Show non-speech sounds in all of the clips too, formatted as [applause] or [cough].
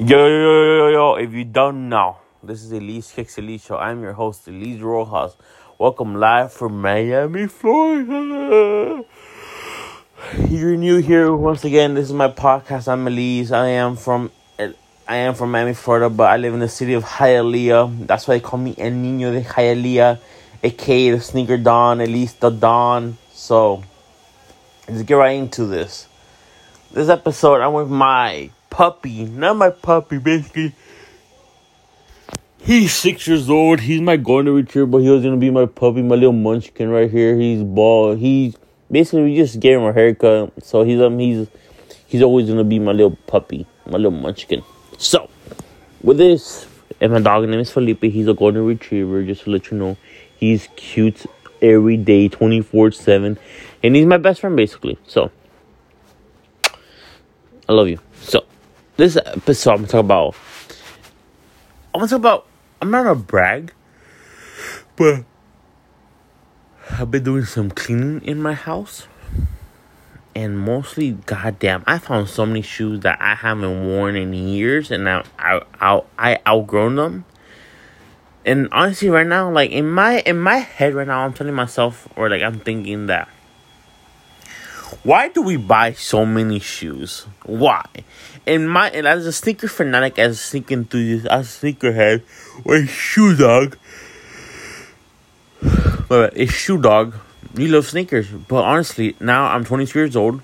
Yo, yo, yo, yo, yo, if you don't know, this is Elise Kicks Elise Show. I'm your host, Elise Rojas. Welcome live from Miami, Florida. [sighs] You're new here once again. This is my podcast. I'm Elise. I am from I am from Miami, Florida, but I live in the city of Hialeah. That's why they call me El Niño de Hialeah, aka the Sneaker Don, Elise the Don. So let's get right into this. This episode, I'm with my puppy. Not my puppy, basically. He's six years old. He's my golden retriever, but he was gonna be my puppy, my little munchkin right here. He's bald. He's basically we just gave him a haircut, so he's um he's he's always gonna be my little puppy, my little munchkin. So with this, and my dog name is Felipe. He's a golden retriever. Just to let you know, he's cute every day, twenty four seven, and he's my best friend basically. So I love you. So, this episode, I'm gonna talk about. I'm gonna talk about. I'm not gonna brag, but I've been doing some cleaning in my house, and mostly, goddamn, I found so many shoes that I haven't worn in years, and I I I, I outgrown them. And honestly, right now, like in my in my head right now, I'm telling myself, or like I'm thinking that why do we buy so many shoes? Why? In my and as a sneaker fanatic, as a sneaker enthusiast, as a sneakerhead, or a shoe dog, [sighs] but a shoe dog, you love sneakers. But honestly, now I'm 22 years old.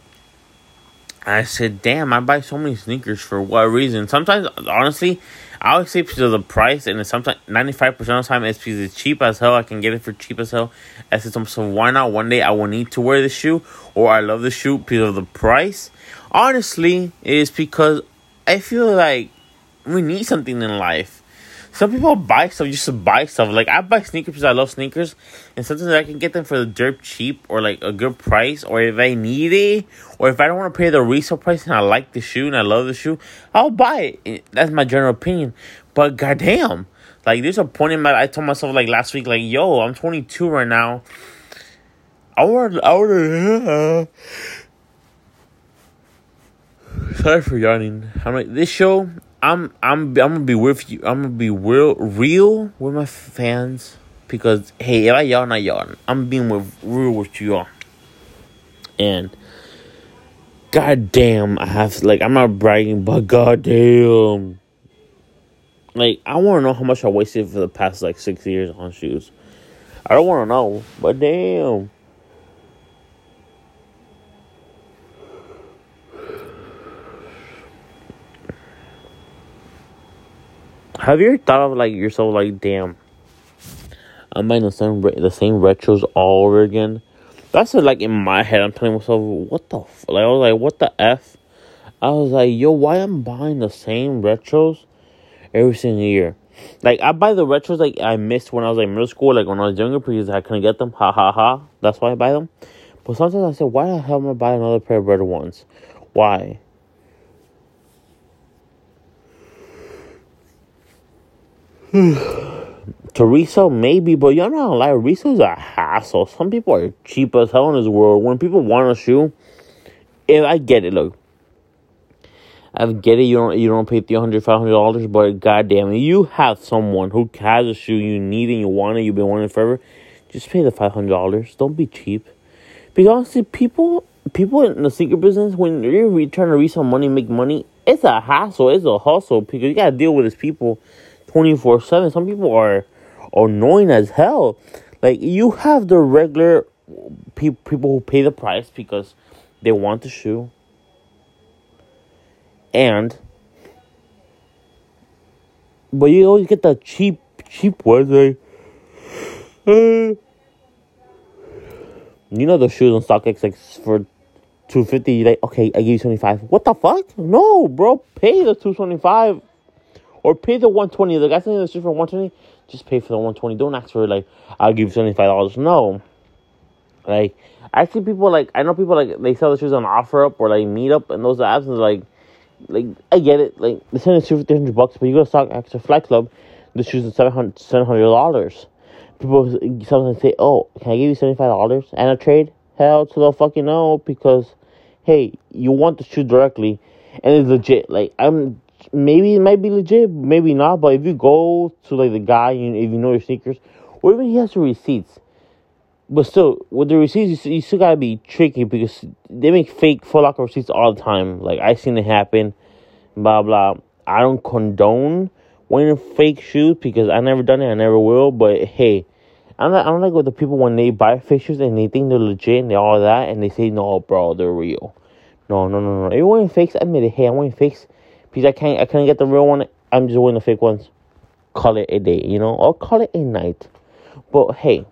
I said, damn, I buy so many sneakers for what reason? Sometimes, honestly, I always say because of the price, and sometimes 95% of the time it's because it's cheap as hell. I can get it for cheap as hell. I said, so why not one day I will need to wear the shoe, or I love the shoe because of the price? Honestly, it's because I feel like we need something in life. Some people buy stuff just to buy stuff. Like I buy sneakers because I love sneakers, and sometimes I can get them for the dirt cheap or like a good price. Or if I need it, or if I don't want to pay the resale price and I like the shoe and I love the shoe, I'll buy it. That's my general opinion. But goddamn, like there's a point in my I told myself like last week, like yo, I'm 22 right now. I want I want [sighs] Sorry for yawning. I'm like this show. I'm I'm I'm gonna be with you. I'm gonna be real real with my fans because hey, if I yawn, I yawn. I'm being with real with you all. And goddamn, I have like I'm not bragging, but goddamn, like I want to know how much I wasted for the past like six years on shoes. I don't want to know, but damn. Have you ever thought of like yourself like, damn, I'm buying the same the same retros all over again? That's like in my head. I'm telling myself, what the f-? like I was like, what the f? I was like, yo, why I'm buying the same retros every single year? Like I buy the retros like I missed when I was like middle school, like when I was younger because I couldn't get them. Ha ha ha. That's why I buy them. But sometimes I say, why the hell am I buying another pair of red ones? Why? [sighs] to resell, maybe, but you're not lie. Resell's a hassle. Some people are cheap as hell in this world. When people want a shoe, if I get it, look, I get it. You don't you don't pay three hundred, five hundred dollars, but goddamn it, you have someone who has a shoe you need and you want it. You've been wanting forever. Just pay the five hundred dollars. Don't be cheap. Because honestly, people people in the sneaker business, when you're trying to resell money, make money, it's a hassle. It's a hustle because you gotta deal with these people 24 7. Some people are annoying as hell. Like, you have the regular pe- people who pay the price because they want the shoe. And, but you always get the cheap, cheap ones. Like, uh, [sighs] you know the shoes on StockX like for 250 like okay i give you 25 what the fuck no bro pay the 225 or pay the 120. The guy selling the shoe for 120, just pay for the 120. Don't ask for like, I'll give you $75. No. Like, I see people like, I know people like, they sell the shoes on OfferUp or like Meetup and those apps and like, like, I get it. Like, they sell the shoe for 300 bucks, but you go to StockX or Flight Club, the shoes are $700. $700. People sometimes say, oh, can I give you $75 and a trade? Hell to the fucking no, because, hey, you want the shoe directly and it's legit. Like, I'm maybe it might be legit, maybe not. But if you go to like the guy, you, if you know your sneakers, or even he has the receipts, but still with the receipts, you, you still gotta be tricky because they make fake Foot Locker receipts all the time. Like I seen it happen, blah blah. I don't condone wearing fake shoes because I never done it. I never will. But hey, I'm not. I'm like with the people when they buy fake shoes and they think they're legit and they all that and they say no, bro, they're real. No, no, no, no. If you're wearing fakes, admit it. Hey, I'm wearing fakes because I can't. I can't get the real one. I'm just wearing the fake ones. Call it a day, you know, or call it a night. But hey,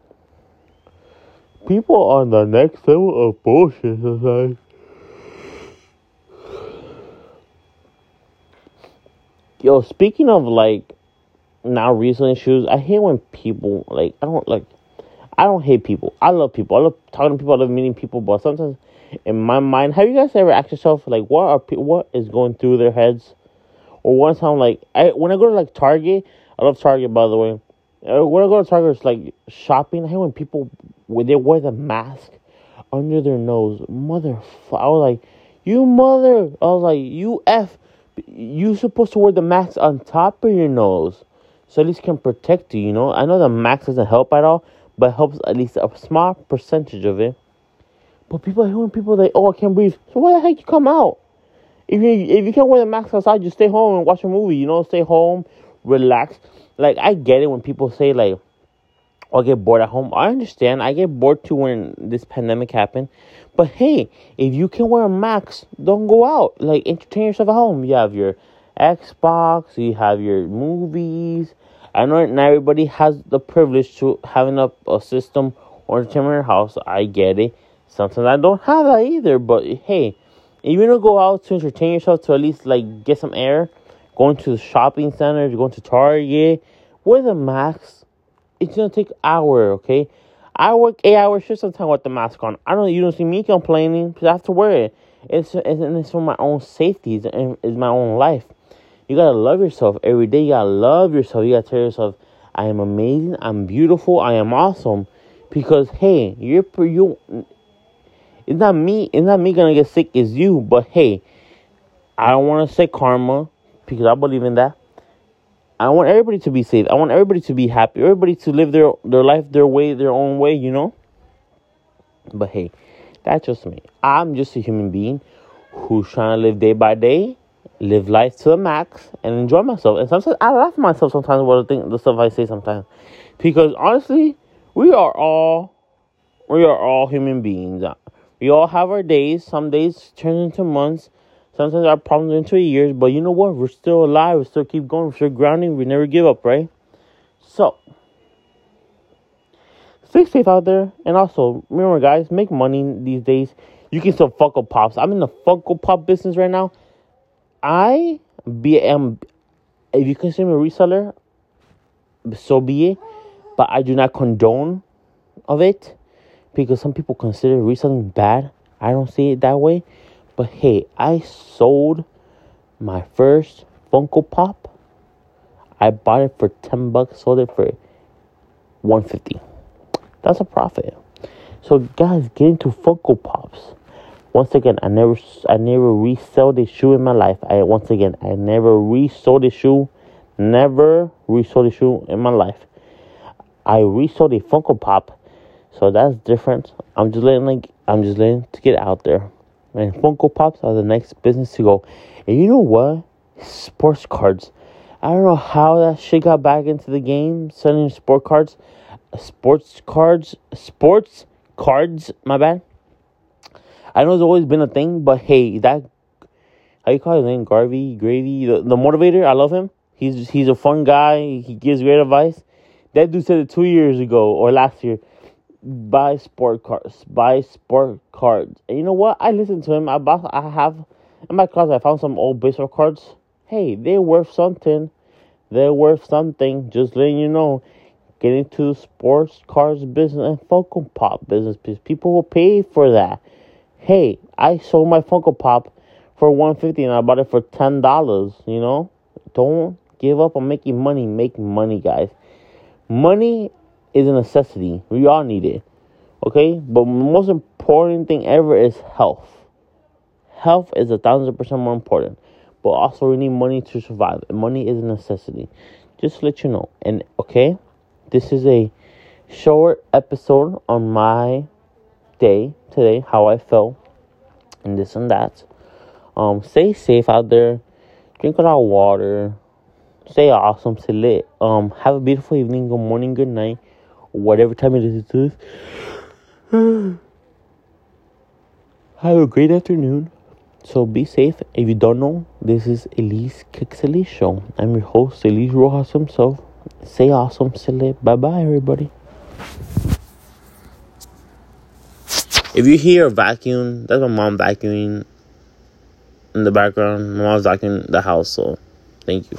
people on the next level of bullshit society. Yo, speaking of like now recent shoes, I hate when people like I don't like I don't hate people. I love people. I love talking to people. I love meeting people. But sometimes, in my mind, have you guys ever asked yourself like, what are pe- what is going through their heads? Or one time, like, I when I go to like Target, I love Target by the way. Uh, when I go to Target, it's like shopping. I hate when people when they wear the mask under their nose. Mother, I was like, you mother. I was like, you f you supposed to wear the mask on top of your nose so at least can protect you you know i know the mask doesn't help at all but helps at least a small percentage of it but people are hearing people like oh i can't breathe so why the heck you come out if you if you can't wear the mask outside just stay home and watch a movie you know stay home relax like i get it when people say like oh, I get bored at home. I understand. I get bored too when this pandemic happened. But hey, if you can wear a mask, don't go out. Like entertain yourself at home. You have your Xbox, you have your movies. I know not everybody has the privilege to having a, a system or entertainment in house. I get it. Sometimes I don't have that either. But hey, if you don't go out to entertain yourself to at least like get some air, going to the shopping center, going to Target, wear the mask it's gonna take hour, okay? I work eight hour shifts sometimes with the mask on. I don't. You don't see me complaining because I have to wear it. It's it's, it's for my own safety. It's, it's my own life. You gotta love yourself every day. You gotta love yourself. You gotta tell yourself, "I am amazing. I'm beautiful. I am awesome." Because hey, you're you. It's not me. It's not me gonna get sick. It's you. But hey, I don't want to say karma because I believe in that. I want everybody to be safe. I want everybody to be happy. Everybody to live their their life their way, their own way, you know? But hey, that's just me. I'm just a human being who's trying to live day by day, live life to the max, and enjoy myself. And sometimes I laugh at myself sometimes what the thing, the stuff I say sometimes, because honestly, we are all we are all human beings. Uh, we all have our days. Some days turn into months. Sometimes our problems into years, but you know what? We're still alive. We still keep going. We're still grounding. We never give up, right? So, stay safe out there. And also, remember, guys, make money these days. You can sell Funko Pops. I'm in the Funko Pop business right now. I be am if you consider me a reseller, so be it. But I do not condone of it because some people consider reselling bad. I don't see it that way. But hey, I sold my first Funko Pop. I bought it for 10 bucks, sold it for 150. That's a profit. So guys, get into Funko Pops. Once again, I never I never resold a shoe in my life. I once again I never resold a shoe. Never resold a shoe in my life. I resold a Funko Pop. So that's different. I'm just letting like I'm just letting to get out there. And Funko Pops are the next business to go. And you know what? Sports cards. I don't know how that shit got back into the game, selling sport cards. Sports cards. Sports cards, my bad. I know it's always been a thing, but hey, that how you call his name? Garvey, Gravy, the, the motivator. I love him. He's he's a fun guy. He gives great advice. That dude said it two years ago or last year buy sport cards, buy sport cards. And you know what? I listened to him. I bought, I have in my closet. I found some old baseball cards. Hey, they're worth something. They're worth something. Just letting you know. Get into sports cards business and Funko Pop business because people will pay for that. Hey, I sold my Funko Pop for one fifty and I bought it for ten dollars. You know, don't give up on making money. Make money, guys. Money is a necessity. We all need it. Okay? But the most important thing ever is health. Health is a thousand percent more important. but also we need money to survive. Money is a necessity. Just let you know. And okay, this is a short episode on my day today, how I felt, and this and that. Um, stay safe out there. Drink a lot of water. Stay awesome. Stay lit. Um, have a beautiful evening. Good morning. Good night. Whatever time it is. [sighs] have a great afternoon. So be safe. If you don't know, this is Elise Kicks Show. I'm your host, Elise Rojas himself. Stay awesome, stay lit. Bye bye, everybody. If you hear a vacuum, that's my mom vacuuming in the background. My mom's vacuuming the house, so thank you.